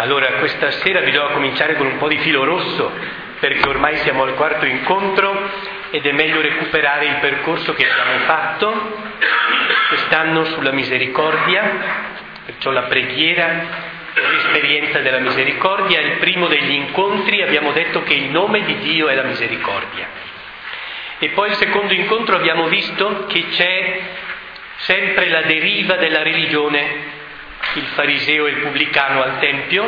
Allora, questa sera bisogna cominciare con un po' di filo rosso, perché ormai siamo al quarto incontro ed è meglio recuperare il percorso che abbiamo fatto quest'anno sulla misericordia, perciò la preghiera, l'esperienza della misericordia. Il primo degli incontri abbiamo detto che il nome di Dio è la misericordia. E poi il secondo incontro abbiamo visto che c'è sempre la deriva della religione il fariseo e il pubblicano al Tempio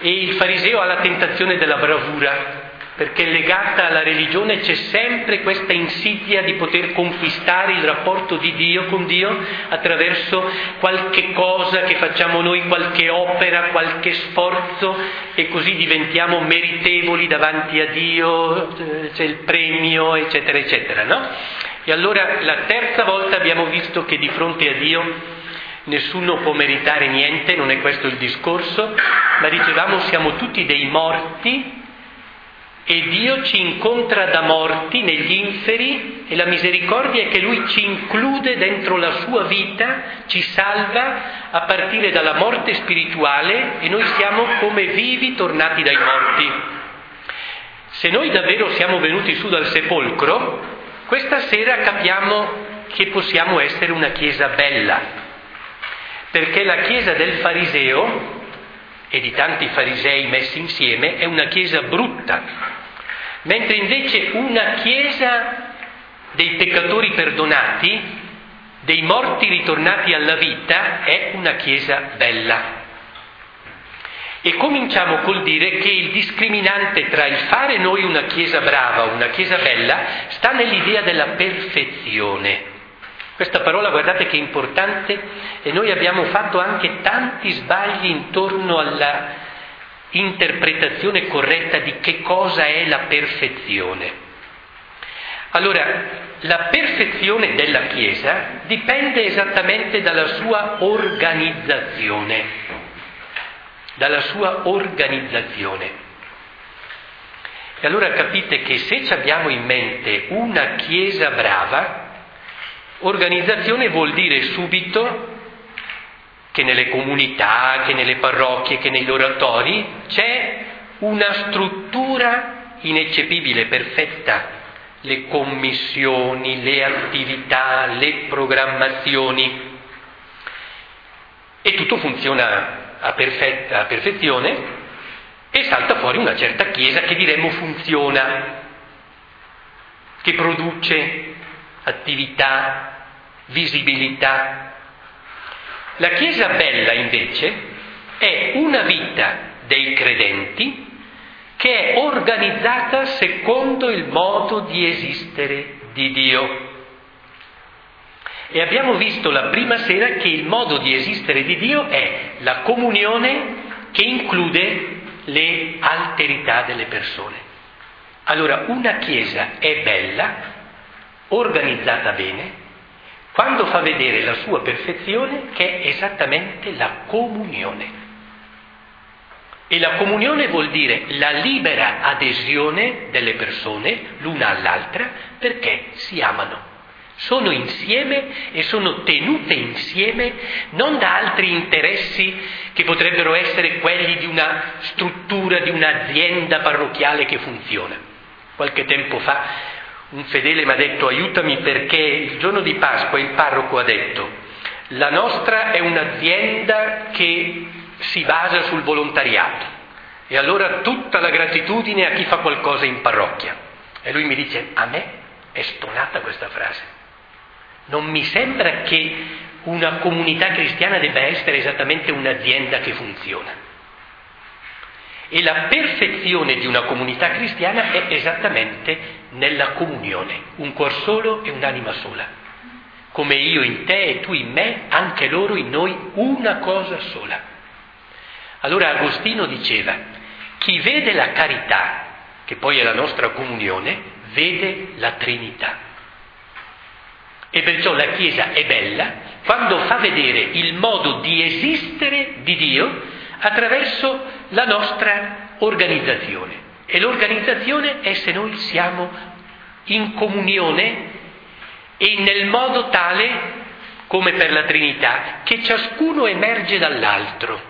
e il fariseo ha la tentazione della bravura, perché legata alla religione c'è sempre questa insidia di poter conquistare il rapporto di Dio con Dio attraverso qualche cosa che facciamo noi, qualche opera, qualche sforzo e così diventiamo meritevoli davanti a Dio, eh, c'è il premio, eccetera, eccetera, no? E allora la terza volta abbiamo visto che di fronte a Dio nessuno può meritare niente, non è questo il discorso, ma dicevamo siamo tutti dei morti e Dio ci incontra da morti negli inferi e la misericordia è che Lui ci include dentro la sua vita, ci salva a partire dalla morte spirituale e noi siamo come vivi tornati dai morti. Se noi davvero siamo venuti su dal sepolcro, questa sera capiamo che possiamo essere una Chiesa bella, perché la chiesa del fariseo e di tanti farisei messi insieme è una chiesa brutta, mentre invece una chiesa dei peccatori perdonati, dei morti ritornati alla vita, è una chiesa bella. E cominciamo col dire che il discriminante tra il fare noi una chiesa brava o una chiesa bella sta nell'idea della perfezione. Questa parola guardate che è importante e noi abbiamo fatto anche tanti sbagli intorno alla interpretazione corretta di che cosa è la perfezione. Allora, la perfezione della Chiesa dipende esattamente dalla sua organizzazione, dalla sua organizzazione. E allora capite che se abbiamo in mente una Chiesa brava, Organizzazione vuol dire subito che nelle comunità, che nelle parrocchie, che negli oratori c'è una struttura ineccepibile, perfetta, le commissioni, le attività, le programmazioni e tutto funziona a, perfetta, a perfezione e salta fuori una certa chiesa che diremmo funziona, che produce attività, visibilità. La Chiesa bella invece è una vita dei credenti che è organizzata secondo il modo di esistere di Dio. E abbiamo visto la prima sera che il modo di esistere di Dio è la comunione che include le alterità delle persone. Allora una Chiesa è bella, organizzata bene, quando fa vedere la sua perfezione che è esattamente la comunione. E la comunione vuol dire la libera adesione delle persone l'una all'altra perché si amano. Sono insieme e sono tenute insieme non da altri interessi che potrebbero essere quelli di una struttura, di un'azienda parrocchiale che funziona. Qualche tempo fa un fedele mi ha detto aiutami perché il giorno di Pasqua il parroco ha detto la nostra è un'azienda che si basa sul volontariato e allora tutta la gratitudine a chi fa qualcosa in parrocchia. E lui mi dice a me è stonata questa frase. Non mi sembra che una comunità cristiana debba essere esattamente un'azienda che funziona. E la perfezione di una comunità cristiana è esattamente nella comunione, un cuor solo e un'anima sola. Come io in te e tu in me, anche loro in noi una cosa sola. Allora Agostino diceva, chi vede la carità, che poi è la nostra comunione, vede la Trinità. E perciò la Chiesa è bella quando fa vedere il modo di esistere di Dio attraverso la nostra organizzazione. E l'organizzazione è se noi siamo in comunione e nel modo tale come per la Trinità, che ciascuno emerge dall'altro,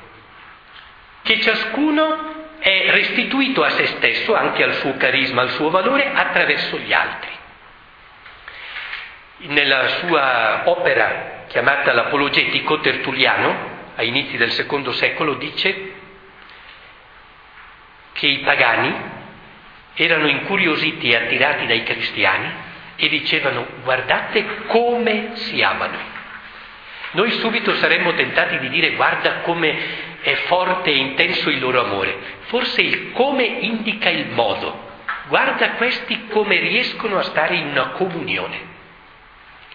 che ciascuno è restituito a se stesso, anche al suo carisma, al suo valore, attraverso gli altri. Nella sua opera chiamata L'Apologetico Tertulliano, a inizi del secondo secolo, dice che i pagani erano incuriositi e attirati dai cristiani e dicevano guardate come si amano. Noi subito saremmo tentati di dire guarda come è forte e intenso il loro amore. Forse il come indica il modo. Guarda questi come riescono a stare in una comunione.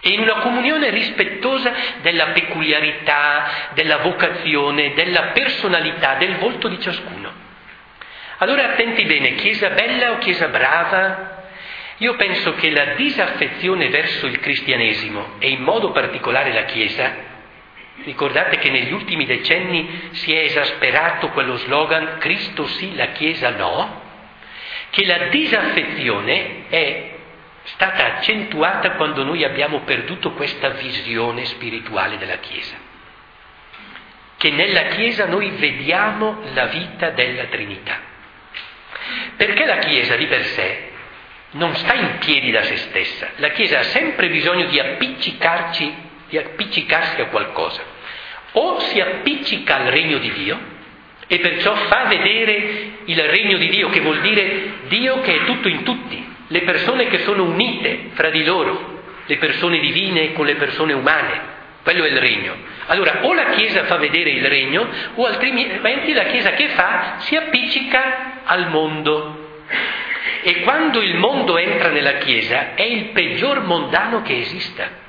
E in una comunione rispettosa della peculiarità, della vocazione, della personalità, del volto di ciascuno. Allora attenti bene, Chiesa bella o Chiesa brava? Io penso che la disaffezione verso il cristianesimo e in modo particolare la Chiesa Ricordate che negli ultimi decenni si è esasperato quello slogan Cristo sì, la Chiesa no, che la disaffezione è stata accentuata quando noi abbiamo perduto questa visione spirituale della Chiesa. Che nella Chiesa noi vediamo la vita della Trinità. Perché la Chiesa di per sé non sta in piedi da se stessa, la Chiesa ha sempre bisogno di appiccicarci di appiccicarsi a qualcosa. O si appiccica al regno di Dio e perciò fa vedere il regno di Dio, che vuol dire Dio che è tutto in tutti, le persone che sono unite fra di loro, le persone divine con le persone umane. Quello è il regno. Allora, o la Chiesa fa vedere il regno, o altrimenti la Chiesa che fa si appiccica al mondo. E quando il mondo entra nella Chiesa è il peggior mondano che esista.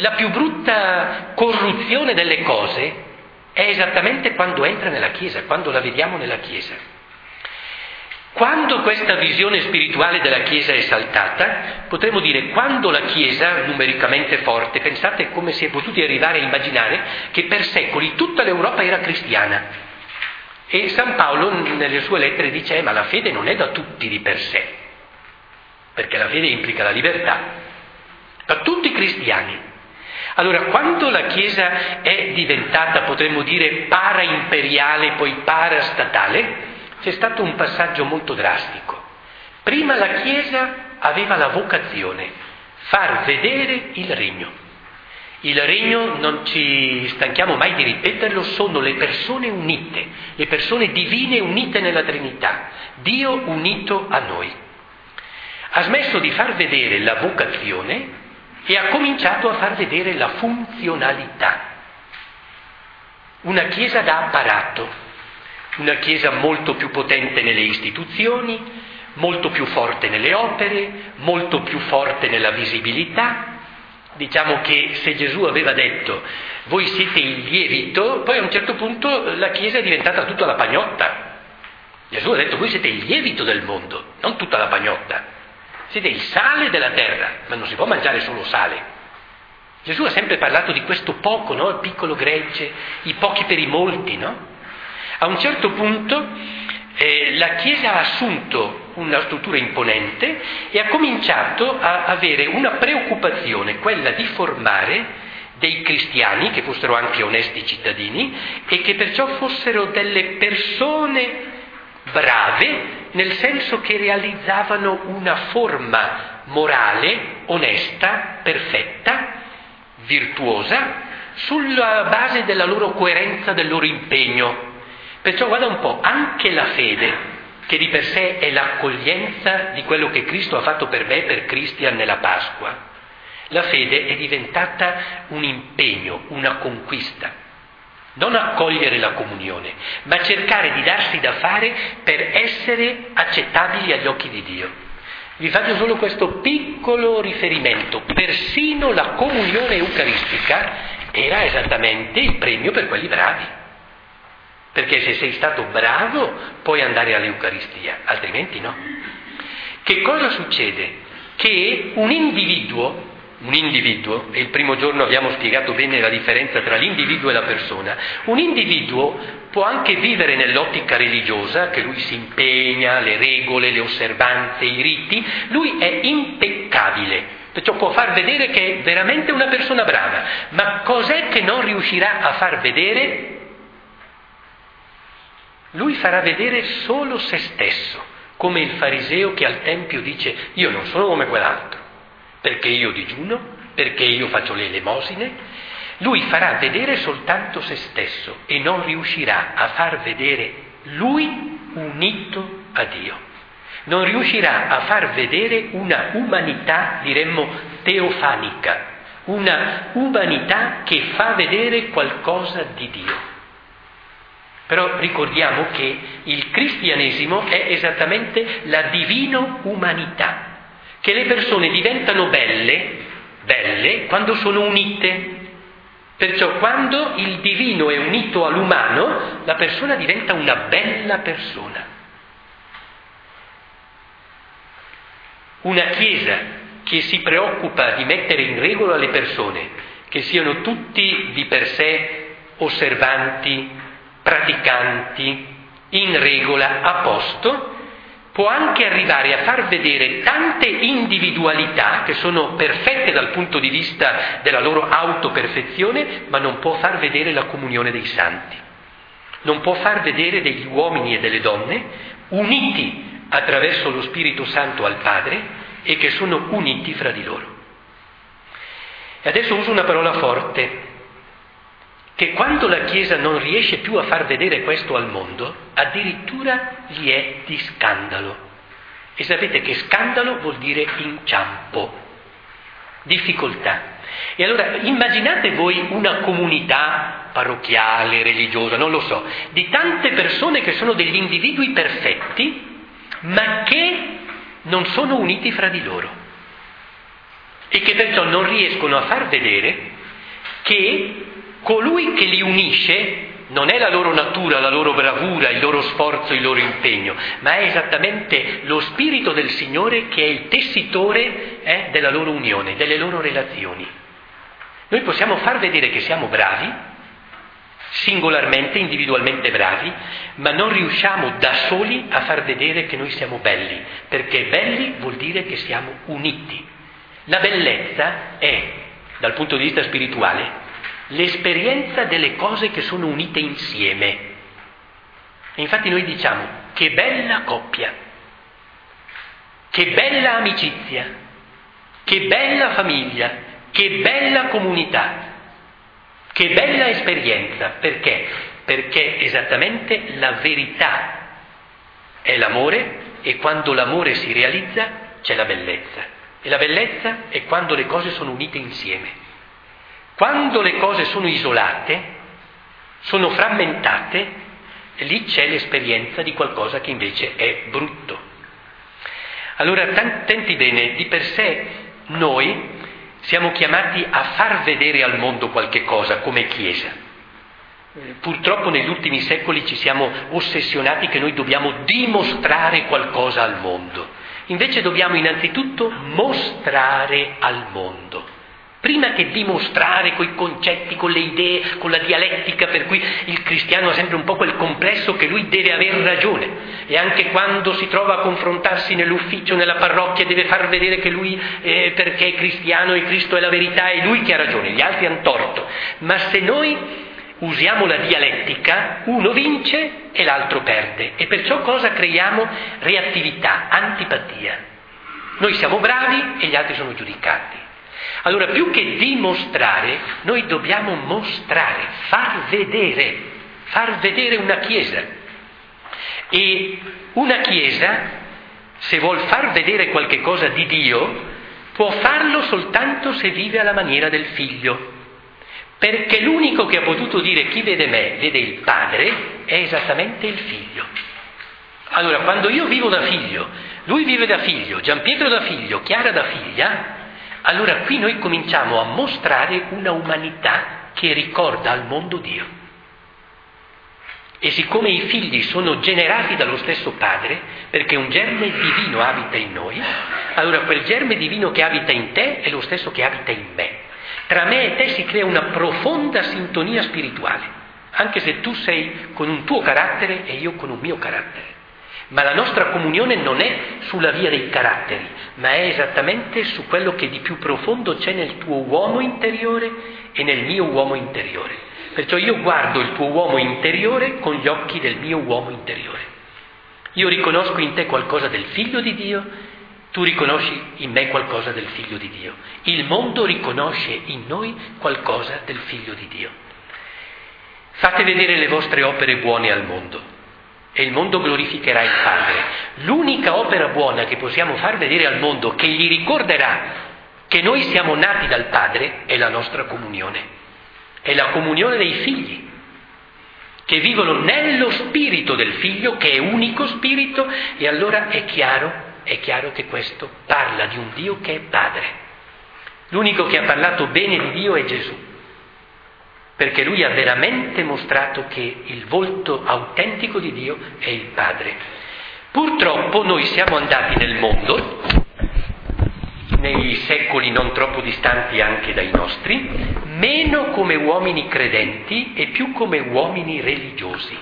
La più brutta corruzione delle cose è esattamente quando entra nella Chiesa, quando la vediamo nella Chiesa. Quando questa visione spirituale della Chiesa è saltata, potremmo dire quando la Chiesa, numericamente forte, pensate come si è potuti arrivare a immaginare che per secoli tutta l'Europa era cristiana. E San Paolo nelle sue lettere dice, eh, ma la fede non è da tutti di per sé, perché la fede implica la libertà, da tutti i cristiani. Allora, quando la Chiesa è diventata, potremmo dire, para-imperiale, poi para-statale, c'è stato un passaggio molto drastico. Prima la Chiesa aveva la vocazione, far vedere il regno. Il regno, non ci stanchiamo mai di ripeterlo, sono le persone unite, le persone divine unite nella Trinità, Dio unito a noi. Ha smesso di far vedere la vocazione e ha cominciato a far vedere la funzionalità. Una Chiesa da apparato, una Chiesa molto più potente nelle istituzioni, molto più forte nelle opere, molto più forte nella visibilità. Diciamo che se Gesù aveva detto voi siete il lievito, poi a un certo punto la Chiesa è diventata tutta la pagnotta. Gesù ha detto voi siete il lievito del mondo, non tutta la pagnotta. Siete il sale della terra, ma non si può mangiare solo sale. Gesù ha sempre parlato di questo poco, no? il piccolo gregge, i pochi per i molti. No? A un certo punto eh, la Chiesa ha assunto una struttura imponente e ha cominciato a avere una preoccupazione, quella di formare dei cristiani, che fossero anche onesti cittadini, e che perciò fossero delle persone brave nel senso che realizzavano una forma morale, onesta, perfetta, virtuosa, sulla base della loro coerenza, del loro impegno. Perciò guarda un po', anche la fede, che di per sé è l'accoglienza di quello che Cristo ha fatto per me, per Cristian nella Pasqua, la fede è diventata un impegno, una conquista non accogliere la comunione, ma cercare di darsi da fare per essere accettabili agli occhi di Dio. Vi faccio solo questo piccolo riferimento. Persino la comunione eucaristica era esattamente il premio per quelli bravi. Perché se sei stato bravo puoi andare all'Eucaristia, altrimenti no. Che cosa succede? Che un individuo un individuo, e il primo giorno abbiamo spiegato bene la differenza tra l'individuo e la persona, un individuo può anche vivere nell'ottica religiosa, che lui si impegna, le regole, le osservanze, i riti, lui è impeccabile, Perciò può far vedere che è veramente una persona brava, ma cos'è che non riuscirà a far vedere? Lui farà vedere solo se stesso, come il fariseo che al Tempio dice io non sono come quell'altro, perché io digiuno, perché io faccio le elemosine. Lui farà vedere soltanto se stesso e non riuscirà a far vedere lui unito a Dio non riuscirà a far vedere una umanità, diremmo, teofanica, una umanità che fa vedere qualcosa di Dio. Però ricordiamo che il cristianesimo è esattamente la divino umanità, che le persone diventano belle, belle, quando sono unite. Perciò quando il divino è unito all'umano, la persona diventa una bella persona. Una Chiesa che si preoccupa di mettere in regola le persone, che siano tutti di per sé osservanti, praticanti, in regola, a posto, può anche arrivare a far vedere tante individualità che sono perfette dal punto di vista della loro autoperfezione, ma non può far vedere la comunione dei santi. Non può far vedere degli uomini e delle donne uniti attraverso lo Spirito Santo al Padre e che sono uniti fra di loro. E adesso uso una parola forte, che quando la Chiesa non riesce più a far vedere questo al mondo, addirittura gli è di scandalo. E sapete che scandalo vuol dire inciampo, difficoltà. E allora immaginate voi una comunità parrocchiale, religiosa, non lo so, di tante persone che sono degli individui perfetti, ma che non sono uniti fra di loro e che perciò non riescono a far vedere che colui che li unisce non è la loro natura, la loro bravura, il loro sforzo, il loro impegno, ma è esattamente lo Spirito del Signore che è il tessitore eh, della loro unione, delle loro relazioni. Noi possiamo far vedere che siamo bravi, singolarmente, individualmente bravi, ma non riusciamo da soli a far vedere che noi siamo belli, perché belli vuol dire che siamo uniti. La bellezza è, dal punto di vista spirituale, l'esperienza delle cose che sono unite insieme. E infatti noi diciamo che bella coppia, che bella amicizia, che bella famiglia, che bella comunità. Che bella esperienza, perché? Perché esattamente la verità è l'amore e quando l'amore si realizza c'è la bellezza. E la bellezza è quando le cose sono unite insieme. Quando le cose sono isolate, sono frammentate, lì c'è l'esperienza di qualcosa che invece è brutto. Allora, tenti bene, di per sé noi siamo chiamati a far vedere al mondo qualche cosa come Chiesa. Purtroppo negli ultimi secoli ci siamo ossessionati che noi dobbiamo dimostrare qualcosa al mondo. Invece dobbiamo innanzitutto mostrare al mondo. Prima che dimostrare coi concetti, con le idee, con la dialettica, per cui il cristiano ha sempre un po' quel complesso che lui deve aver ragione e anche quando si trova a confrontarsi nell'ufficio, nella parrocchia, deve far vedere che lui, eh, perché è cristiano e Cristo è la verità, è lui che ha ragione, gli altri hanno torto. Ma se noi usiamo la dialettica, uno vince e l'altro perde e perciò cosa creiamo? Reattività, antipatia. Noi siamo bravi e gli altri sono giudicati. Allora, più che dimostrare, noi dobbiamo mostrare, far vedere, far vedere una Chiesa. E una Chiesa, se vuol far vedere qualche cosa di Dio, può farlo soltanto se vive alla maniera del figlio. Perché l'unico che ha potuto dire chi vede me vede il Padre è esattamente il figlio. Allora, quando io vivo da figlio, lui vive da figlio, Giampietro da figlio, Chiara da figlia, allora qui noi cominciamo a mostrare una umanità che ricorda al mondo Dio. E siccome i figli sono generati dallo stesso padre, perché un germe divino abita in noi, allora quel germe divino che abita in te è lo stesso che abita in me. Tra me e te si crea una profonda sintonia spirituale, anche se tu sei con un tuo carattere e io con un mio carattere. Ma la nostra comunione non è sulla via dei caratteri, ma è esattamente su quello che di più profondo c'è nel tuo uomo interiore e nel mio uomo interiore. Perciò io guardo il tuo uomo interiore con gli occhi del mio uomo interiore. Io riconosco in te qualcosa del figlio di Dio, tu riconosci in me qualcosa del figlio di Dio. Il mondo riconosce in noi qualcosa del figlio di Dio. Fate vedere le vostre opere buone al mondo e il mondo glorificherà il Padre. L'unica opera buona che possiamo far vedere al mondo che gli ricorderà che noi siamo nati dal Padre è la nostra comunione, è la comunione dei figli che vivono nello spirito del figlio, che è unico spirito, e allora è chiaro, è chiaro che questo parla di un Dio che è Padre. L'unico che ha parlato bene di Dio è Gesù, perché lui ha veramente mostrato che il volto autentico di Dio è il Padre. Purtroppo noi siamo andati nel mondo, nei secoli non troppo distanti anche dai nostri, meno come uomini credenti e più come uomini religiosi.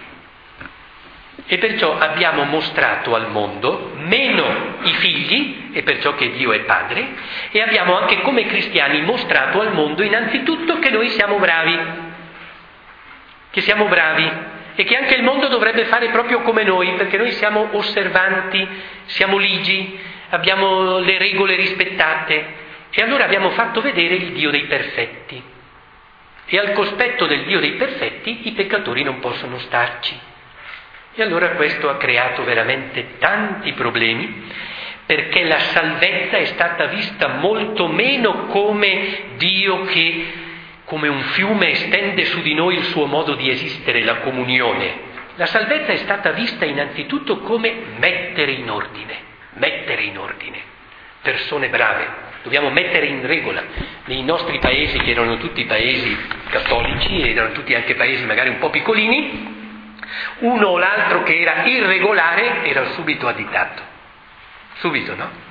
E perciò abbiamo mostrato al mondo meno i figli, e perciò che Dio è padre, e abbiamo anche come cristiani mostrato al mondo innanzitutto che noi siamo bravi, che siamo bravi e che anche il mondo dovrebbe fare proprio come noi, perché noi siamo osservanti, siamo ligi, abbiamo le regole rispettate e allora abbiamo fatto vedere il Dio dei perfetti. E al cospetto del Dio dei perfetti i peccatori non possono starci. E allora questo ha creato veramente tanti problemi perché la salvezza è stata vista molto meno come Dio che come un fiume estende su di noi il suo modo di esistere, la comunione. La salvezza è stata vista innanzitutto come mettere in ordine mettere in ordine, persone brave, dobbiamo mettere in regola. Nei nostri paesi, che erano tutti paesi cattolici, erano tutti anche paesi magari un po' piccolini, uno o l'altro che era irregolare era subito additato. Subito, no?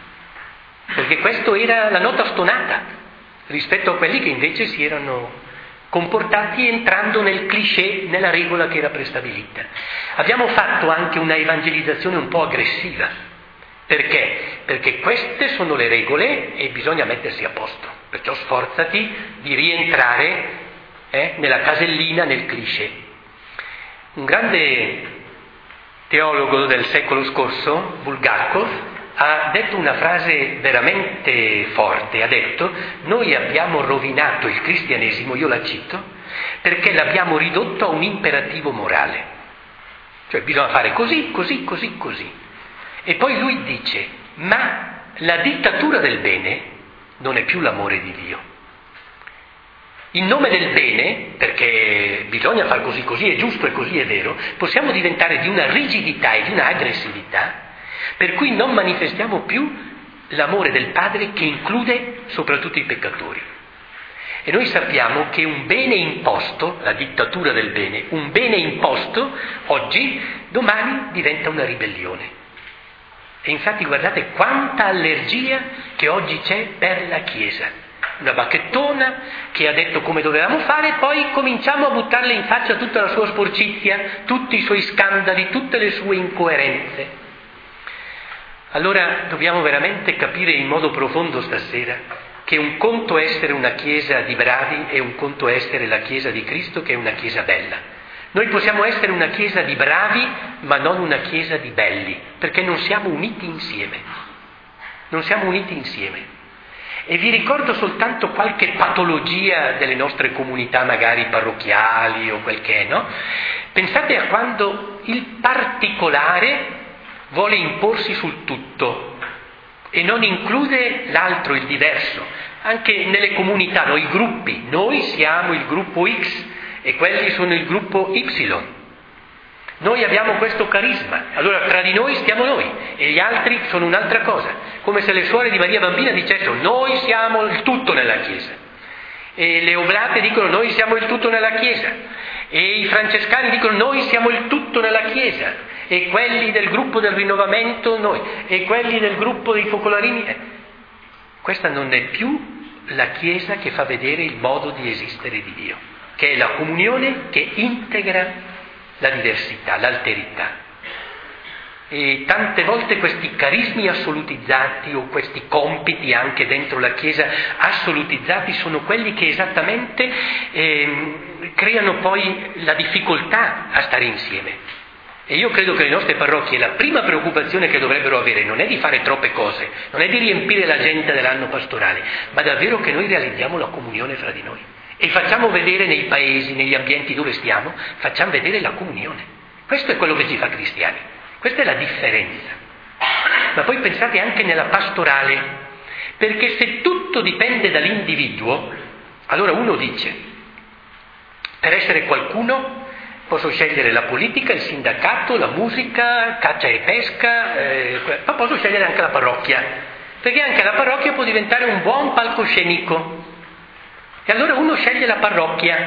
Perché questo era la nota stonata rispetto a quelli che invece si erano comportati entrando nel cliché, nella regola che era prestabilita. Abbiamo fatto anche una evangelizzazione un po' aggressiva perché? Perché queste sono le regole e bisogna mettersi a posto. Perciò sforzati di rientrare eh, nella casellina, nel cliché. Un grande teologo del secolo scorso, Bulgakov, ha detto una frase veramente forte, ha detto noi abbiamo rovinato il cristianesimo, io la cito, perché l'abbiamo ridotto a un imperativo morale. Cioè bisogna fare così, così, così, così. E poi lui dice, ma la dittatura del bene non è più l'amore di Dio. In nome del bene, perché bisogna far così, così è giusto e così è vero, possiamo diventare di una rigidità e di una aggressività per cui non manifestiamo più l'amore del Padre che include soprattutto i peccatori. E noi sappiamo che un bene imposto, la dittatura del bene, un bene imposto oggi, domani diventa una ribellione. E infatti guardate quanta allergia che oggi c'è per la Chiesa. Una bacchettona che ha detto come dovevamo fare poi cominciamo a buttarle in faccia tutta la sua sporcizia, tutti i suoi scandali, tutte le sue incoerenze. Allora dobbiamo veramente capire in modo profondo stasera che un conto essere una Chiesa di bravi e un conto essere la Chiesa di Cristo che è una Chiesa bella. Noi possiamo essere una chiesa di bravi, ma non una chiesa di belli, perché non siamo uniti insieme. Non siamo uniti insieme. E vi ricordo soltanto qualche patologia delle nostre comunità, magari parrocchiali o quel che è, no? Pensate a quando il particolare vuole imporsi sul tutto e non include l'altro, il diverso. Anche nelle comunità, noi gruppi, noi siamo il gruppo X, e quelli sono il gruppo Y. Noi abbiamo questo carisma, allora tra di noi stiamo noi e gli altri sono un'altra cosa, come se le suore di Maria Bambina dicessero noi siamo il tutto nella Chiesa. E le oblate dicono noi siamo il tutto nella Chiesa. E i francescani dicono noi siamo il tutto nella Chiesa e quelli del gruppo del rinnovamento noi e quelli del gruppo dei focolarini. Eh, questa non è più la Chiesa che fa vedere il modo di esistere di Dio che è la comunione che integra la diversità, l'alterità. E tante volte questi carismi assolutizzati o questi compiti anche dentro la Chiesa assolutizzati sono quelli che esattamente eh, creano poi la difficoltà a stare insieme. E io credo che le nostre parrocchie la prima preoccupazione che dovrebbero avere non è di fare troppe cose, non è di riempire l'agenda dell'anno pastorale, ma davvero che noi realizziamo la comunione fra di noi. E facciamo vedere nei paesi, negli ambienti dove stiamo, facciamo vedere la comunione. Questo è quello che ci fa cristiani. Questa è la differenza. Ma poi pensate anche nella pastorale, perché se tutto dipende dall'individuo, allora uno dice, per essere qualcuno Posso scegliere la politica, il sindacato, la musica, caccia e pesca, eh, ma posso scegliere anche la parrocchia, perché anche la parrocchia può diventare un buon palcoscenico. E allora uno sceglie la parrocchia,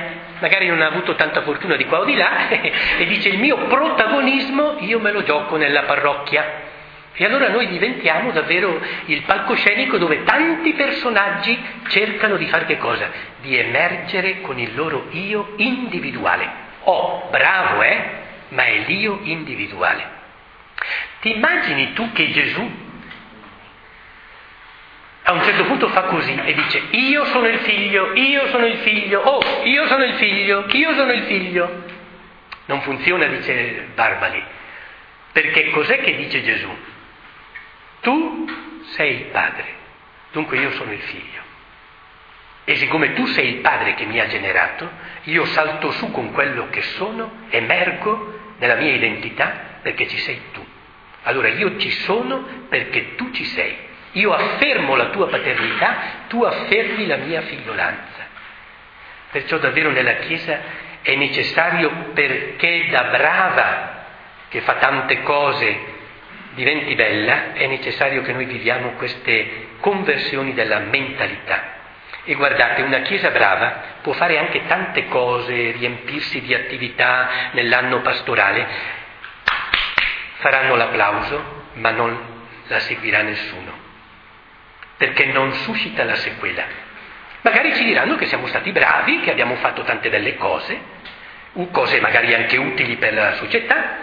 magari non ha avuto tanta fortuna di qua o di là, e dice il mio protagonismo io me lo gioco nella parrocchia. E allora noi diventiamo davvero il palcoscenico dove tanti personaggi cercano di fare che cosa? Di emergere con il loro io individuale. Oh, bravo, eh? Ma è l'io individuale. Ti immagini tu che Gesù a un certo punto fa così e dice io sono il figlio, io sono il figlio, oh, io sono il figlio, io sono il figlio. Non funziona, dice Barbali, perché cos'è che dice Gesù? Tu sei il padre, dunque io sono il figlio. E siccome tu sei il padre che mi ha generato, io salto su con quello che sono, emergo nella mia identità perché ci sei tu. Allora io ci sono perché tu ci sei. Io affermo la tua paternità, tu affermi la mia figliolanza. Perciò davvero nella Chiesa è necessario perché da brava che fa tante cose diventi bella, è necessario che noi viviamo queste conversioni della mentalità. E guardate, una Chiesa brava può fare anche tante cose, riempirsi di attività nell'anno pastorale, faranno l'applauso, ma non la seguirà nessuno, perché non suscita la sequela. Magari ci diranno che siamo stati bravi, che abbiamo fatto tante belle cose, cose magari anche utili per la società,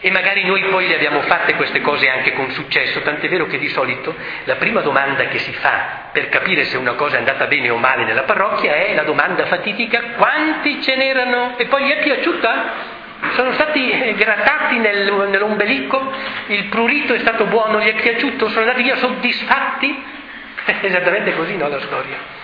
e magari noi poi le abbiamo fatte queste cose anche con successo, tant'è vero che di solito la prima domanda che si fa per capire se una cosa è andata bene o male nella parrocchia è la domanda fatidica quanti ce n'erano e poi gli è piaciuta? Sono stati eh, grattati nel, nell'ombelico, il prurito è stato buono, gli è piaciuto, sono andati via soddisfatti? Esattamente così, no, la storia.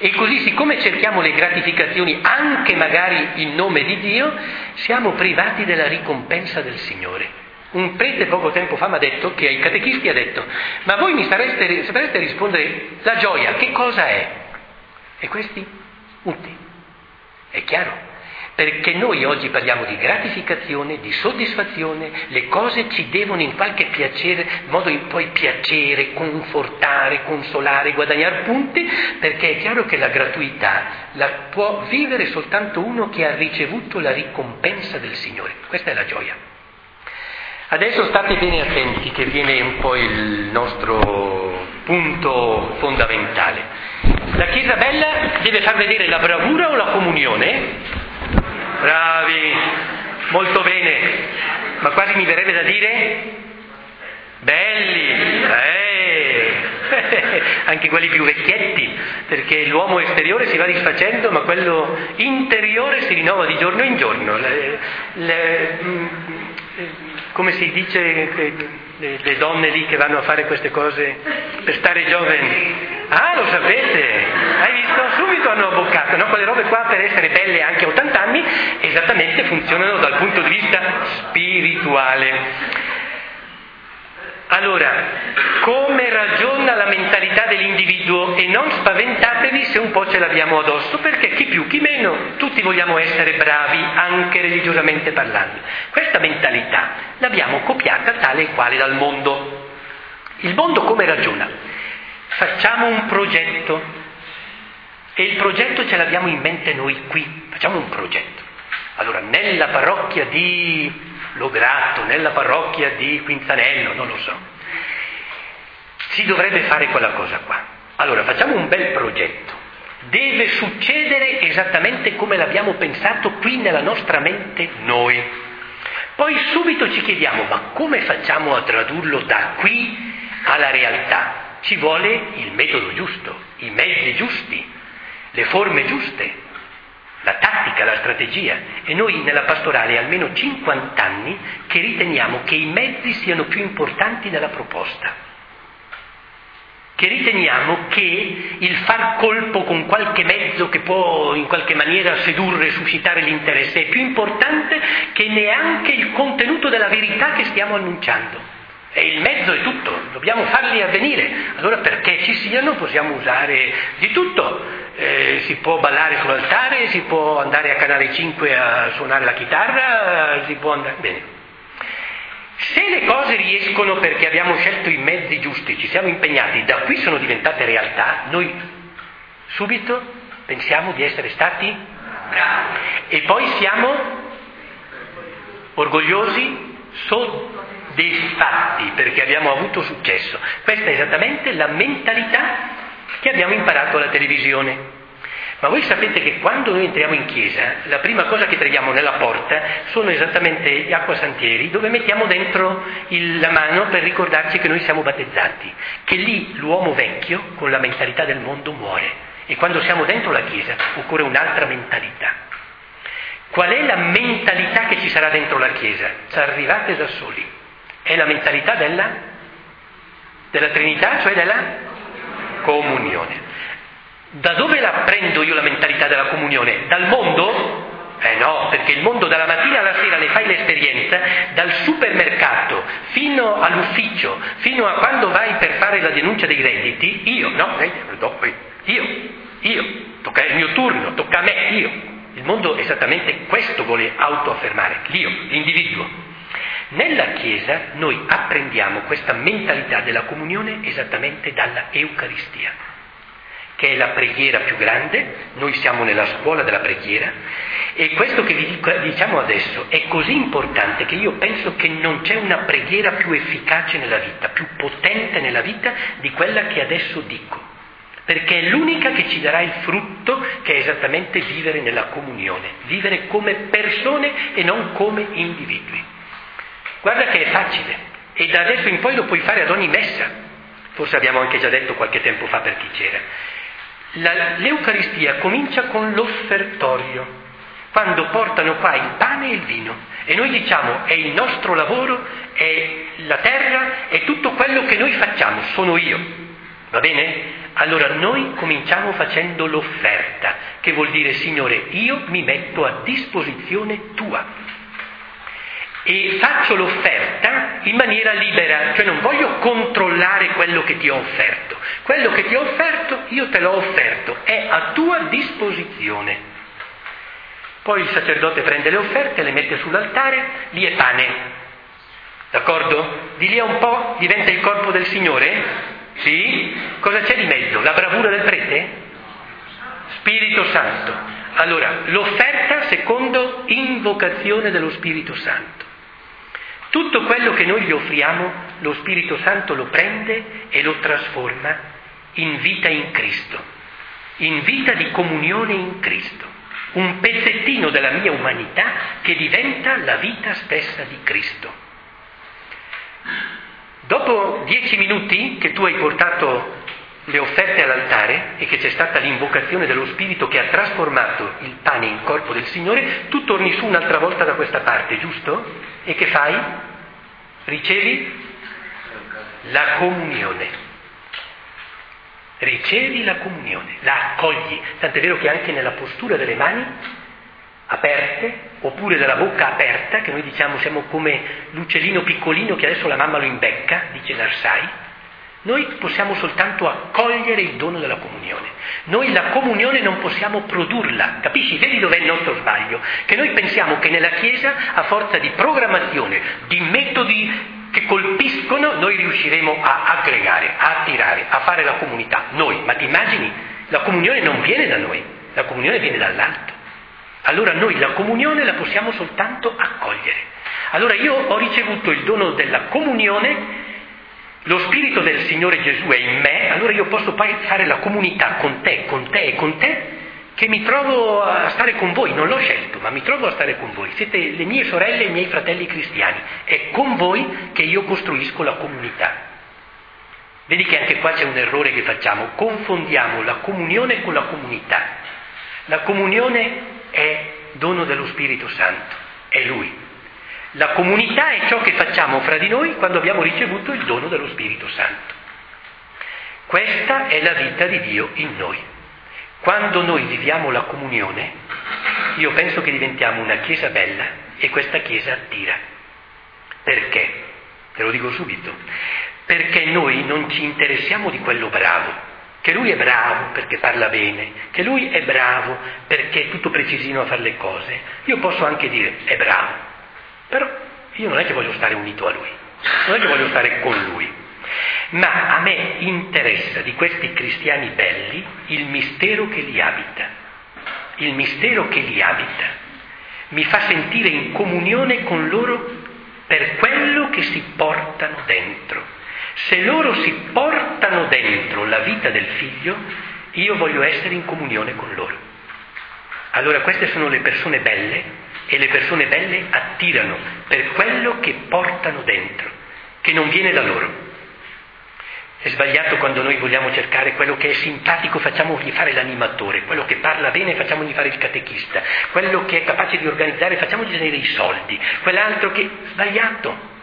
E così, siccome cerchiamo le gratificazioni anche magari in nome di Dio, siamo privati della ricompensa del Signore. Un prete poco tempo fa mi ha detto che ai catechisti ha detto, ma voi mi sareste, sapreste rispondere, la gioia che cosa è? E questi? Uti. È chiaro? Perché noi oggi parliamo di gratificazione, di soddisfazione, le cose ci devono in qualche piacere, modo in poi piacere, confortare, consolare, guadagnare punti, perché è chiaro che la gratuità la può vivere soltanto uno che ha ricevuto la ricompensa del Signore. Questa è la gioia. Adesso state bene attenti che viene un po' il nostro punto fondamentale. La Chiesa bella deve far vedere la bravura o la comunione? Bravi, molto bene, ma quasi mi verrebbe da dire belli, eh. anche quelli più vecchietti, perché l'uomo esteriore si va disfacendo, ma quello interiore si rinnova di giorno in giorno. Le, le, come si dice le, donne lì che vanno a fare queste cose per stare giovani? Ah, lo sapete? Hai visto? Subito hanno abboccato, no? Quelle robe qua per essere belle anche a 80 anni esattamente funzionano dal punto di vista spirituale. Allora, come ragiona la mentalità dell'individuo? E non spaventatevi se un po' ce l'abbiamo addosso, perché chi più, chi meno, tutti vogliamo essere bravi, anche religiosamente parlando. Questa mentalità l'abbiamo copiata tale e quale dal mondo. Il mondo come ragiona? facciamo un progetto e il progetto ce l'abbiamo in mente noi qui, facciamo un progetto. Allora, nella parrocchia di Lograto, nella parrocchia di Quinzanello, non lo so, si dovrebbe fare quella cosa qua. Allora, facciamo un bel progetto. Deve succedere esattamente come l'abbiamo pensato qui nella nostra mente noi. Poi subito ci chiediamo, ma come facciamo a tradurlo da qui alla realtà? Ci vuole il metodo giusto, i mezzi giusti, le forme giuste, la tattica, la strategia. E noi nella pastorale almeno 50 anni che riteniamo che i mezzi siano più importanti della proposta che riteniamo che il far colpo con qualche mezzo che può in qualche maniera sedurre, suscitare l'interesse, è più importante che neanche il contenuto della verità che stiamo annunciando. E il mezzo è tutto, dobbiamo farli avvenire. Allora perché ci siano possiamo usare di tutto. Eh, si può ballare sull'altare, si può andare a Canale 5 a suonare la chitarra, si può andare... Bene, se le cose riescono perché abbiamo scelto i mezzi giusti, ci siamo impegnati, da qui sono diventate realtà, noi subito pensiamo di essere stati bravi e poi siamo orgogliosi, soddisfatti perché abbiamo avuto successo. Questa è esattamente la mentalità che abbiamo imparato alla televisione. Ma voi sapete che quando noi entriamo in chiesa, la prima cosa che troviamo nella porta sono esattamente gli acquasantieri dove mettiamo dentro il, la mano per ricordarci che noi siamo battezzati, che lì l'uomo vecchio con la mentalità del mondo muore e quando siamo dentro la chiesa occorre un'altra mentalità. Qual è la mentalità che ci sarà dentro la chiesa? Ci arrivate da soli. È la mentalità della, della Trinità, cioè della comunione. Da dove la prendo io la mentalità della comunione? Dal mondo? Eh no, perché il mondo dalla mattina alla sera ne fai l'esperienza, dal supermercato fino all'ufficio, fino a quando vai per fare la denuncia dei redditi, io, no, io, io, tocca il mio turno, tocca a me, io. Il mondo esattamente questo vuole autoaffermare, l'io, l'individuo. Nella Chiesa noi apprendiamo questa mentalità della comunione esattamente dalla Eucaristia che è la preghiera più grande, noi siamo nella scuola della preghiera. E questo che vi diciamo adesso è così importante che io penso che non c'è una preghiera più efficace nella vita, più potente nella vita di quella che adesso dico, perché è l'unica che ci darà il frutto che è esattamente vivere nella comunione, vivere come persone e non come individui. Guarda che è facile e da adesso in poi lo puoi fare ad ogni messa, forse abbiamo anche già detto qualche tempo fa per chi c'era. La, l'Eucaristia comincia con l'offertorio, quando portano qua il pane e il vino e noi diciamo è il nostro lavoro, è la terra, è tutto quello che noi facciamo, sono io. Va bene? Allora noi cominciamo facendo l'offerta, che vuol dire Signore, io mi metto a disposizione tua e faccio l'offerta in maniera libera, cioè non voglio controllare quello che ti ho offerto. Quello che ti ho offerto, io te l'ho offerto, è a tua disposizione. Poi il sacerdote prende le offerte, le mette sull'altare, lì è pane. D'accordo? Di lì a un po' diventa il corpo del Signore? Sì? Cosa c'è di mezzo? La bravura del prete? Spirito Santo. Allora, l'offerta secondo invocazione dello Spirito Santo. Tutto quello che noi gli offriamo, lo Spirito Santo lo prende e lo trasforma in vita in Cristo, in vita di comunione in Cristo, un pezzettino della mia umanità che diventa la vita stessa di Cristo. Dopo dieci minuti che tu hai portato le offerte all'altare e che c'è stata l'invocazione dello Spirito che ha trasformato il pane in corpo del Signore, tu torni su un'altra volta da questa parte, giusto? E che fai? Ricevi la comunione. Ricevi la comunione, la accogli. Tant'è vero che anche nella postura delle mani aperte, oppure della bocca aperta, che noi diciamo siamo come l'uccellino piccolino che adesso la mamma lo imbecca, dice Narsai, noi possiamo soltanto accogliere il dono della comunione. Noi la comunione non possiamo produrla, capisci? Vedi dov'è il nostro sbaglio? Che noi pensiamo che nella Chiesa, a forza di programmazione, di metodi che colpiscono, noi riusciremo a aggregare, a attirare, a fare la comunità. Noi, ma ti immagini? La comunione non viene da noi, la comunione viene dall'alto. Allora noi la comunione la possiamo soltanto accogliere. Allora io ho ricevuto il dono della comunione lo Spirito del Signore Gesù è in me, allora io posso fare la comunità con te, con te e con te che mi trovo a stare con voi, non l'ho scelto, ma mi trovo a stare con voi. Siete le mie sorelle e i miei fratelli cristiani. È con voi che io costruisco la comunità. Vedi che anche qua c'è un errore che facciamo, confondiamo la comunione con la comunità. La comunione è dono dello Spirito Santo, è Lui. La comunità è ciò che facciamo fra di noi quando abbiamo ricevuto il dono dello Spirito Santo. Questa è la vita di Dio in noi. Quando noi viviamo la comunione, io penso che diventiamo una chiesa bella e questa chiesa attira. Perché? Te lo dico subito perché noi non ci interessiamo di quello bravo, che lui è bravo perché parla bene, che lui è bravo perché è tutto precisino a fare le cose. Io posso anche dire è bravo, però io non è che voglio stare unito a lui, non è che voglio stare con lui, ma a me interessa di questi cristiani belli il mistero che li abita, il mistero che li abita, mi fa sentire in comunione con loro per quello che si portano dentro. Se loro si portano dentro la vita del figlio, io voglio essere in comunione con loro. Allora queste sono le persone belle e le persone belle attirano per quello che portano dentro, che non viene da loro. È sbagliato quando noi vogliamo cercare quello che è simpatico, facciamogli fare l'animatore, quello che parla bene, facciamogli fare il catechista, quello che è capace di organizzare, facciamogli tenere i soldi, quell'altro che... sbagliato.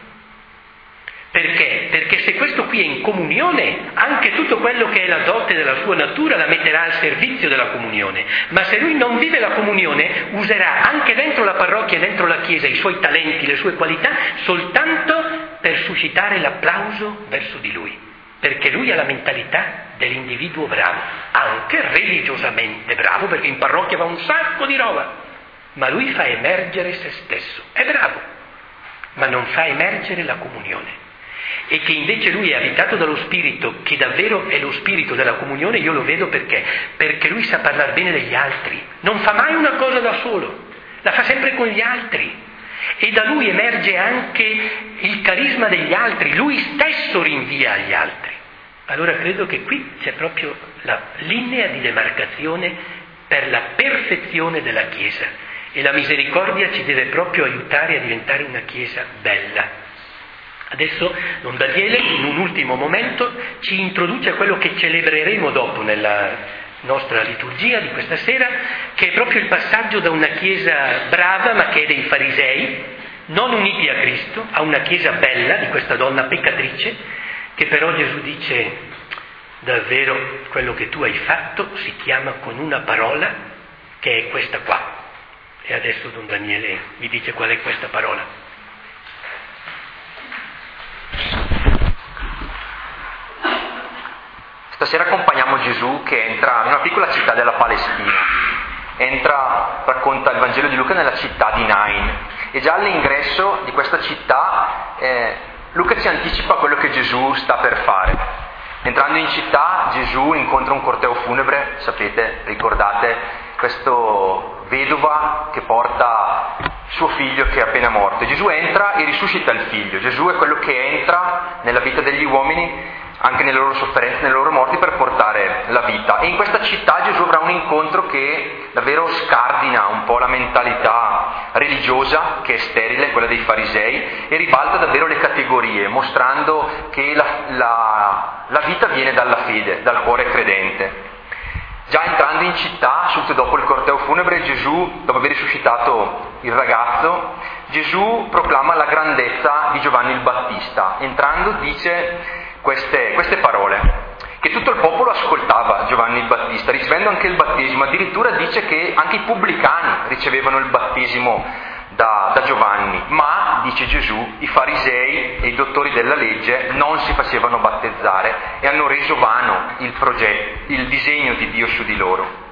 Perché? Perché se questo qui è in comunione, anche tutto quello che è la dote della sua natura la metterà al servizio della comunione. Ma se lui non vive la comunione, userà anche dentro la parrocchia dentro la Chiesa i suoi talenti, le sue qualità, soltanto per suscitare l'applauso verso di lui. Perché lui ha la mentalità dell'individuo bravo, anche religiosamente bravo, perché in parrocchia va un sacco di roba. Ma lui fa emergere se stesso. È bravo, ma non fa emergere la comunione e che invece lui è abitato dallo Spirito, che davvero è lo Spirito della comunione, io lo vedo perché? Perché lui sa parlare bene degli altri, non fa mai una cosa da solo, la fa sempre con gli altri. E da lui emerge anche il carisma degli altri, lui stesso rinvia agli altri. Allora credo che qui c'è proprio la linea di demarcazione per la perfezione della Chiesa e la misericordia ci deve proprio aiutare a diventare una Chiesa bella. Adesso Don Daniele in un ultimo momento ci introduce a quello che celebreremo dopo nella nostra liturgia di questa sera, che è proprio il passaggio da una chiesa brava ma che è dei farisei, non uniti a Cristo, a una chiesa bella di questa donna peccatrice, che però Gesù dice davvero quello che tu hai fatto si chiama con una parola che è questa qua. E adesso Don Daniele vi dice qual è questa parola. Stasera accompagniamo Gesù che entra in una piccola città della Palestina. Entra, racconta il Vangelo di Luca nella città di Nain e già all'ingresso di questa città eh, Luca ci anticipa quello che Gesù sta per fare. Entrando in città Gesù incontra un corteo funebre, sapete, ricordate, questo vedova che porta suo figlio che è appena morto. Gesù entra e risuscita il figlio. Gesù è quello che entra nella vita degli uomini anche nelle loro sofferenze, nelle loro morti per portare la vita. E in questa città Gesù avrà un incontro che davvero scardina un po' la mentalità religiosa che è sterile, quella dei farisei, e ribalta davvero le categorie, mostrando che la, la, la vita viene dalla fede, dal cuore credente. Già entrando in città, subito dopo il corteo funebre, Gesù, dopo aver risuscitato il ragazzo, Gesù proclama la grandezza di Giovanni il Battista. Entrando dice queste, queste parole, che tutto il popolo ascoltava Giovanni il Battista, ricevendo anche il battesimo, addirittura dice che anche i pubblicani ricevevano il battesimo da, da, Giovanni, ma, dice Gesù, i farisei e i dottori della legge non si facevano battezzare e hanno reso vano il progetto, il disegno di Dio su di loro.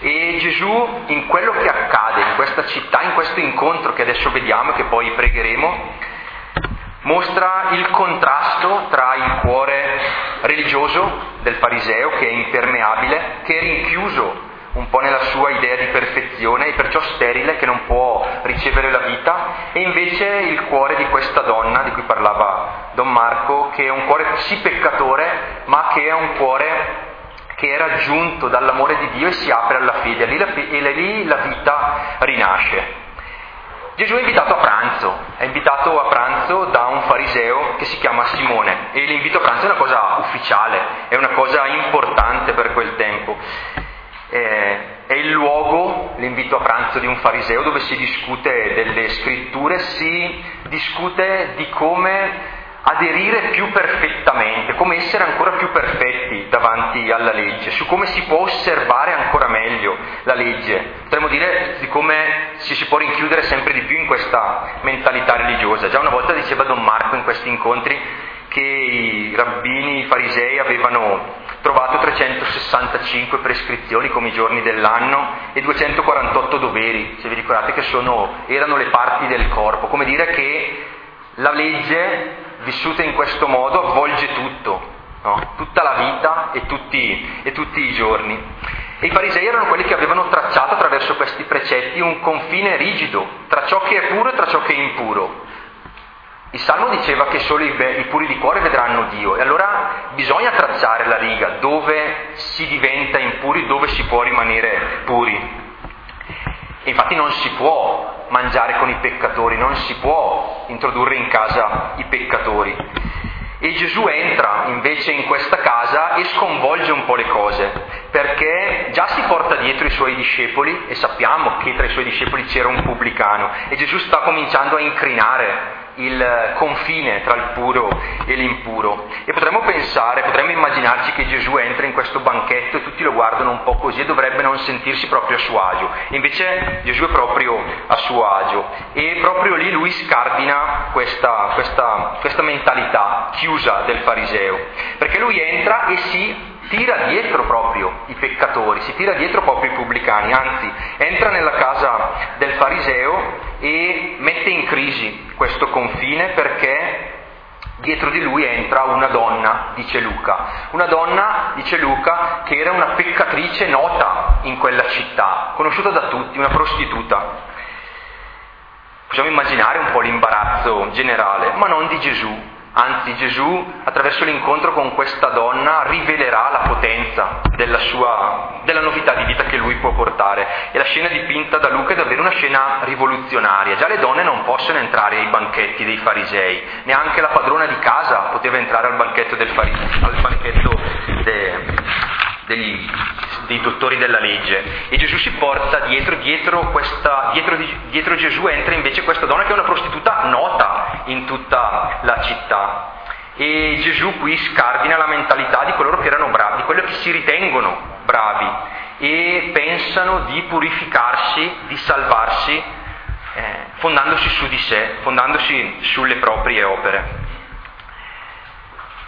E Gesù, in quello che accade in questa città, in questo incontro che adesso vediamo e che poi pregheremo, mostra il contrasto tra il cuore religioso del fariseo che è impermeabile, che è rinchiuso un po' nella sua idea di perfezione e perciò sterile che non può ricevere la vita, e invece il cuore di questa donna di cui parlava Don Marco, che è un cuore sì peccatore, ma che è un cuore che è raggiunto dall'amore di Dio e si apre alla fede, e lì la vita rinasce. Gesù è invitato a pranzo, è invitato a pranzo da un fariseo che si chiama L'invito a pranzo è una cosa ufficiale, è una cosa importante per quel tempo. Eh, è il luogo, l'invito a pranzo di un fariseo, dove si discute delle scritture, si discute di come aderire più perfettamente, come essere ancora più perfetti davanti alla legge, su come si può osservare ancora meglio la legge, potremmo dire di come ci si può rinchiudere sempre di più in questa mentalità religiosa. Già una volta diceva Don Marco in questi incontri che i rabbini, i farisei avevano trovato 365 prescrizioni come i giorni dell'anno e 248 doveri, se vi ricordate che sono, erano le parti del corpo, come dire che la legge vissuta in questo modo avvolge tutto, no? tutta la vita e tutti, e tutti i giorni. E i farisei erano quelli che avevano tracciato attraverso questi precetti un confine rigido tra ciò che è puro e tra ciò che è impuro. Il Salmo diceva che solo i, i puri di cuore vedranno Dio e allora bisogna tracciare la riga dove si diventa impuri, dove si può rimanere puri. E infatti non si può mangiare con i peccatori, non si può introdurre in casa i peccatori. E Gesù entra invece in questa casa e sconvolge un po' le cose, perché già si porta dietro i suoi discepoli e sappiamo che tra i suoi discepoli c'era un pubblicano e Gesù sta cominciando a incrinare il confine tra il puro e l'impuro. E potremmo pensare, potremmo immaginarci che Gesù entra in questo banchetto e tutti lo guardano un po' così e dovrebbe non sentirsi proprio a suo agio. Invece Gesù è proprio a suo agio e proprio lì lui scardina questa, questa, questa mentalità chiusa del fariseo, perché lui entra e si tira dietro proprio i peccatori, si tira dietro proprio i pubblicani, anzi entra nella casa del fariseo e mette in crisi questo confine perché dietro di lui entra una donna, dice Luca. Una donna, dice Luca, che era una peccatrice nota in quella città, conosciuta da tutti, una prostituta. Possiamo immaginare un po' l'imbarazzo generale, ma non di Gesù, Anzi Gesù, attraverso l'incontro con questa donna, rivelerà la potenza della, sua, della novità di vita che lui può portare. E la scena dipinta da Luca è davvero una scena rivoluzionaria. Già le donne non possono entrare ai banchetti dei farisei, neanche la padrona di casa poteva entrare al banchetto del fariseo, al banchetto de, degli, dei dottori della legge. E Gesù si porta dietro, dietro, questa, dietro, dietro Gesù entra invece questa donna che è una prostituta nota in tutta la città. E Gesù qui scardina la mentalità di coloro che erano bravi, di quelli che si ritengono bravi e pensano di purificarsi, di salvarsi, eh, fondandosi su di sé, fondandosi sulle proprie opere.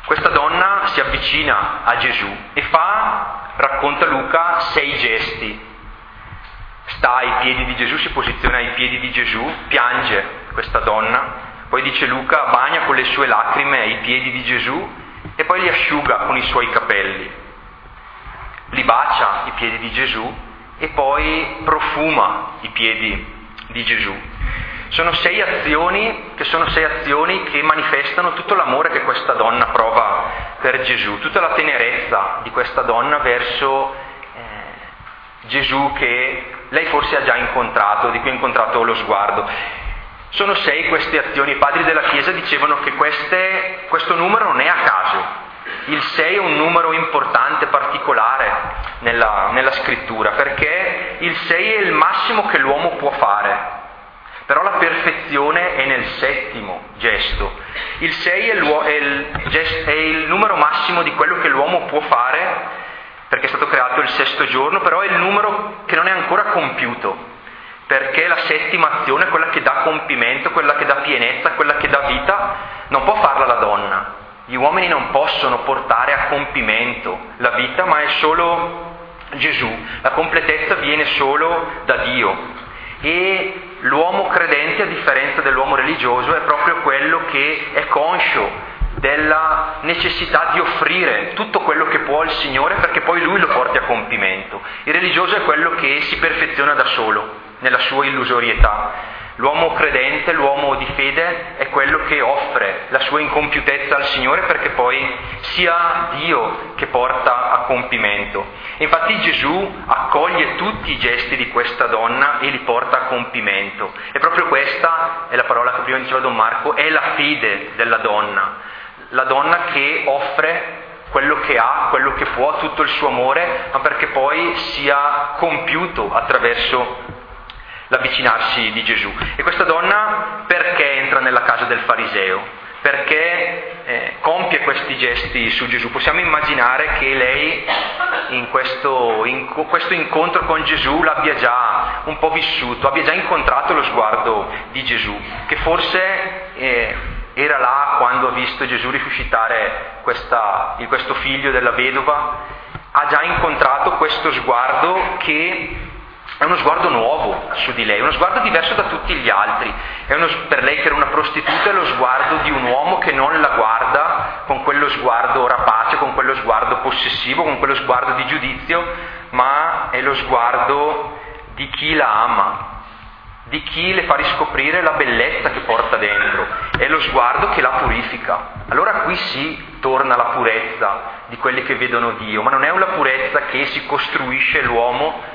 Questa donna si avvicina a Gesù e fa, racconta Luca, sei gesti. Sta ai piedi di Gesù, si posiziona ai piedi di Gesù, piange questa donna, poi dice Luca, bagna con le sue lacrime ai piedi di Gesù e poi li asciuga con i suoi capelli. Li bacia i piedi di Gesù e poi profuma i piedi di Gesù. Sono sei azioni che sono sei azioni che manifestano tutto l'amore che questa donna prova per Gesù, tutta la tenerezza di questa donna verso eh, Gesù che lei forse ha già incontrato, di cui ha incontrato lo sguardo. Sono sei queste azioni, i padri della Chiesa dicevano che queste, questo numero non è a caso, il 6 è un numero importante, particolare nella, nella, scrittura, perché il 6 è il massimo che l'uomo può fare. Però la perfezione è nel settimo gesto. Il 6 è, è, è il, numero massimo di quello che l'uomo può fare, perché è stato creato il sesto giorno, però è il numero che non è ancora compiuto, perché la settima azione, quella che dà compimento, quella che dà pienezza, quella che dà vita, non può farla la donna. Gli uomini non possono portare a compimento la vita, ma è solo Gesù. La completezza viene solo da Dio. E l'uomo credente, a differenza dell'uomo religioso, è proprio quello che è conscio della necessità di offrire tutto quello che può al Signore perché poi Lui lo porti a compimento. Il religioso è quello che si perfeziona da solo, nella sua illusorietà, L'uomo credente, l'uomo di fede è quello che offre la sua incompiutezza al Signore perché poi sia Dio che porta a compimento. Infatti Gesù accoglie tutti i gesti di questa donna e li porta a compimento. E proprio questa è la parola che prima diceva Don Marco, è la fede della donna. La donna che offre quello che ha, quello che può, tutto il suo amore, ma perché poi sia compiuto attraverso l'avvicinarsi di Gesù. E questa donna perché entra nella casa del fariseo? Perché eh, compie questi gesti su Gesù? Possiamo immaginare che lei in questo, in questo incontro con Gesù l'abbia già un po' vissuto, abbia già incontrato lo sguardo di Gesù, che forse eh, era là quando ha visto Gesù risuscitare questa, questo figlio della vedova, ha già incontrato questo sguardo che è uno sguardo nuovo su di lei, uno sguardo diverso da tutti gli altri. Uno, per lei che era una prostituta è lo sguardo di un uomo che non la guarda con quello sguardo rapace, con quello sguardo possessivo, con quello sguardo di giudizio, ma è lo sguardo di chi la ama, di chi le fa riscoprire la bellezza che porta dentro, è lo sguardo che la purifica. Allora qui si torna la purezza di quelli che vedono Dio, ma non è una purezza che si costruisce l'uomo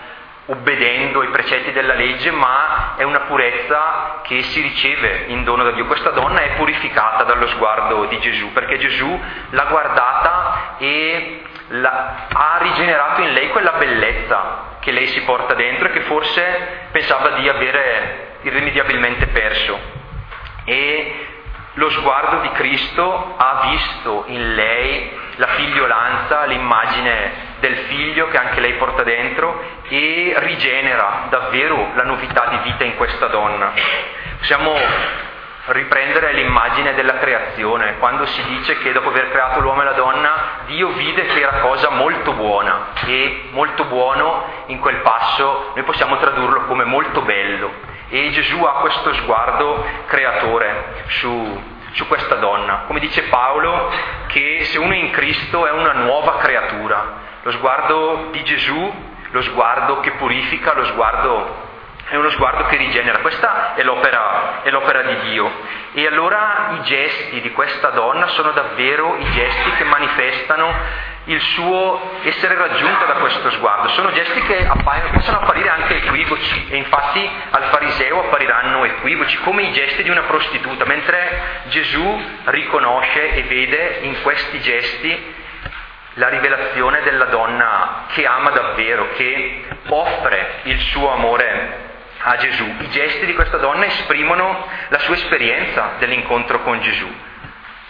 obbedendo ai precetti della legge, ma è una purezza che si riceve in dono da Dio. Questa donna è purificata dallo sguardo di Gesù, perché Gesù l'ha guardata e la, ha rigenerato in lei quella bellezza che lei si porta dentro e che forse pensava di avere irrimediabilmente perso. E lo sguardo di Cristo ha visto in lei la figliolanza, l'immagine del figlio che anche lei porta dentro e rigenera davvero la novità di vita in questa donna. Possiamo riprendere l'immagine della creazione, quando si dice che dopo aver creato l'uomo e la donna, Dio vide che era cosa molto buona e molto buono in quel passo noi possiamo tradurlo come molto bello. E Gesù ha questo sguardo creatore su, su questa donna. Come dice Paolo, che se uno è in Cristo è una nuova creatura. Lo sguardo di Gesù, lo sguardo che purifica, lo sguardo è uno sguardo che rigenera, questa è l'opera, è l'opera, di Dio. E allora i gesti di questa donna sono davvero i gesti che manifestano il suo essere raggiunta da questo sguardo. Sono gesti che appaiono, possono apparire anche equivoci e infatti al fariseo appariranno equivoci come i gesti di una prostituta, mentre Gesù riconosce e vede in questi gesti la rivelazione della donna che ama davvero, che offre il suo amore a Gesù. I gesti di questa donna esprimono la sua esperienza dell'incontro con Gesù,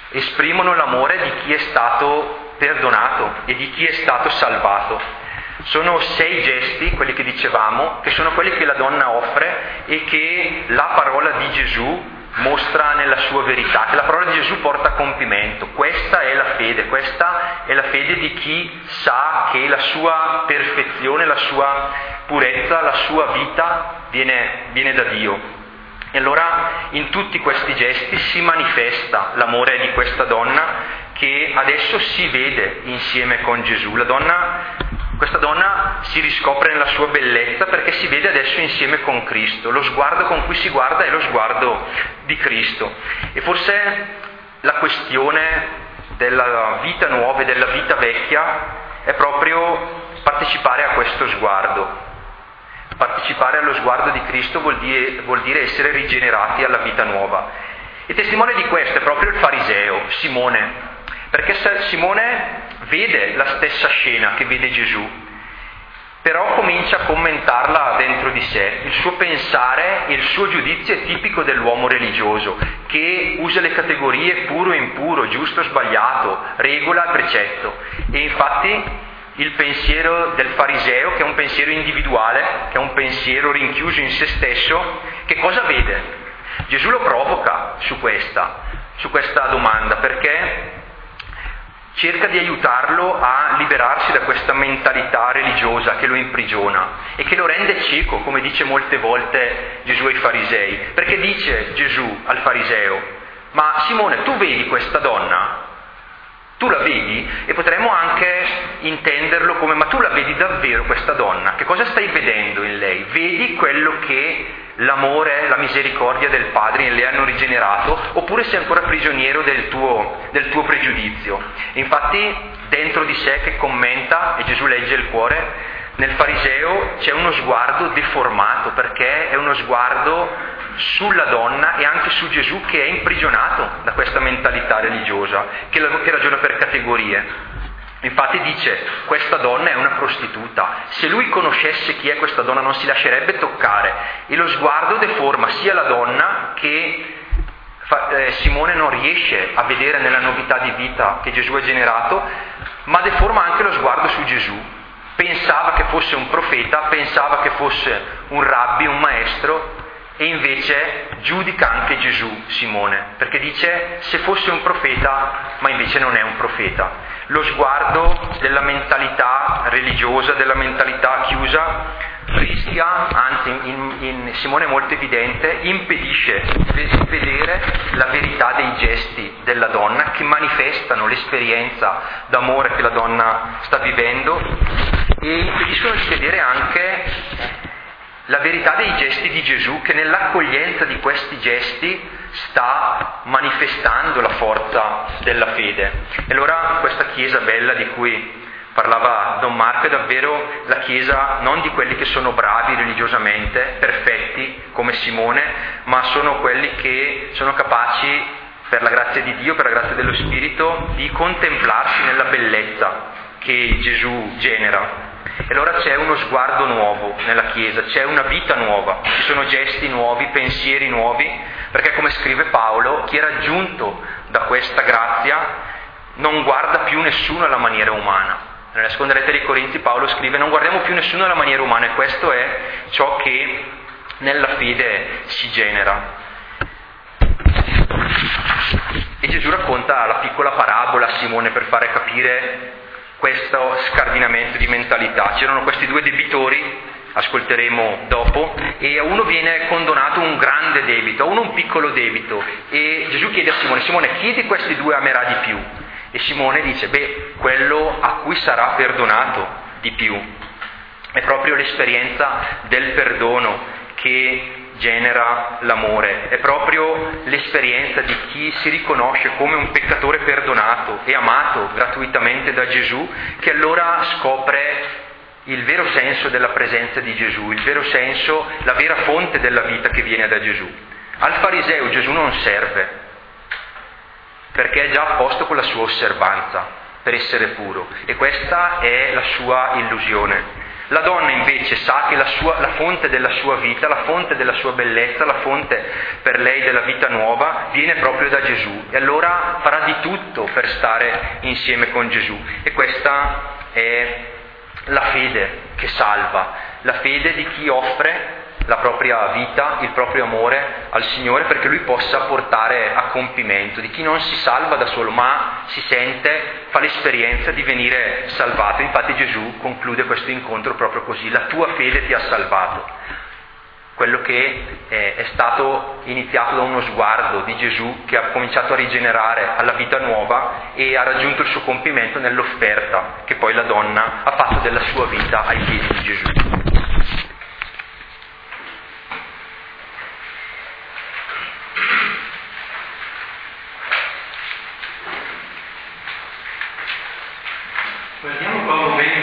esprimono l'amore di chi è stato perdonato e di chi è stato salvato. Sono sei gesti, quelli che dicevamo, che sono quelli che la donna offre e che la parola di Gesù mostra nella sua verità, che la parola di Gesù porta a compimento. Questa è la fede, questa è la fede di chi sa che la sua perfezione, la sua purezza, la sua vita viene, viene da Dio. E allora in tutti questi gesti si manifesta l'amore di questa donna che adesso si vede insieme con Gesù. La donna questa donna si riscopre nella sua bellezza perché si vede adesso insieme con Cristo. Lo sguardo con cui si guarda è lo sguardo di Cristo. E forse la questione della vita nuova e della vita vecchia è proprio partecipare a questo sguardo. Partecipare allo sguardo di Cristo vuol dire, vuol dire essere rigenerati alla vita nuova. E testimone di questo è proprio il fariseo, Simone, perché Simone vede la stessa scena che vede Gesù, però comincia a commentarla dentro di sé. Il suo pensare e il suo giudizio è tipico dell'uomo religioso, che usa le categorie puro e impuro, giusto o sbagliato, regola e precetto. E infatti il pensiero del fariseo, che è un pensiero individuale, che è un pensiero rinchiuso in se stesso, che cosa vede? Gesù lo provoca su questa, su questa domanda, perché cerca di aiutarlo a liberarsi da questa mentalità religiosa che lo imprigiona e che lo rende cieco, come dice molte volte Gesù ai farisei. Perché dice Gesù al fariseo, ma Simone, tu vedi questa donna? Tu la vedi? E potremmo anche intenderlo come, ma tu la vedi davvero questa donna? Che cosa stai vedendo in lei? Vedi quello che l'amore, la misericordia del Padre le hanno rigenerato, oppure sei ancora prigioniero del tuo, del tuo pregiudizio. Infatti dentro di sé che commenta, e Gesù legge il cuore, nel fariseo c'è uno sguardo deformato perché è uno sguardo sulla donna e anche su Gesù che è imprigionato da questa mentalità religiosa, che, ragiona per categorie. Infatti dice, questa donna è una prostituta. Se lui conoscesse chi è questa donna non si lascerebbe toccare. E lo sguardo deforma sia la donna che eh, Simone non riesce a vedere nella novità di vita che Gesù ha generato, ma deforma anche lo sguardo su Gesù. Pensava che fosse un profeta, pensava che fosse un rabbi, un maestro, e invece giudica anche Gesù, Simone, perché dice se fosse un profeta, ma invece non è un profeta. Lo sguardo della mentalità religiosa, della mentalità chiusa, rischia, anzi in, in Simone è molto evidente, impedisce di vedere la verità dei gesti della donna che manifestano l'esperienza d'amore che la donna sta vivendo e impediscono di vedere anche la verità dei gesti di Gesù che nell'accoglienza di questi gesti sta manifestando la forza della fede. E allora questa Chiesa bella di cui parlava Don Marco è davvero la Chiesa non di quelli che sono bravi religiosamente, perfetti come Simone, ma sono quelli che sono capaci per la grazia di Dio, per la grazia dello Spirito, di contemplarsi nella bellezza che Gesù genera e allora c'è uno sguardo nuovo nella Chiesa, c'è una vita nuova, ci sono gesti nuovi, pensieri nuovi, perché come scrive Paolo, chi è raggiunto da questa grazia non guarda più nessuno alla maniera umana. Nella seconda lettera ai Corinzi Paolo scrive non guardiamo più nessuno alla maniera umana e questo è ciò che nella fede si genera. E Gesù racconta la piccola parabola a Simone per fare capire questo scardinamento di mentalità. C'erano questi due debitori, ascolteremo dopo, e a uno viene condonato un grande debito, a uno un piccolo debito. E Gesù chiede a Simone, Simone, chi di questi due amerà di più? E Simone dice, beh, quello a cui sarà perdonato di più. È proprio l'esperienza del perdono che genera l'amore, è proprio l'esperienza di chi si riconosce come un peccatore perdonato e amato gratuitamente da Gesù, che allora scopre il vero senso della presenza di Gesù, il vero senso, la vera fonte della vita che viene da Gesù. Al fariseo Gesù non serve, perché è già a posto con la sua osservanza per essere puro e questa è la sua illusione. La donna invece sa che la, sua, la, fonte della sua vita, la fonte della sua bellezza, la fonte per lei della vita nuova viene proprio da Gesù e allora farà di tutto per stare insieme con Gesù. E questa è la fede che salva, la fede di chi offre la propria vita, il proprio amore al Signore perché Lui possa portare a compimento, di chi non si salva da solo ma si sente, fa l'esperienza di venire salvato. Infatti Gesù conclude questo incontro proprio così, la tua fede ti ha salvato. Quello che è stato iniziato da uno sguardo di Gesù che ha cominciato a rigenerare alla vita nuova e ha raggiunto il suo compimento nell'offerta che poi la donna ha fatto della sua vita ai piedi di Gesù. Guardiamo qua un momento che c'è qualcosa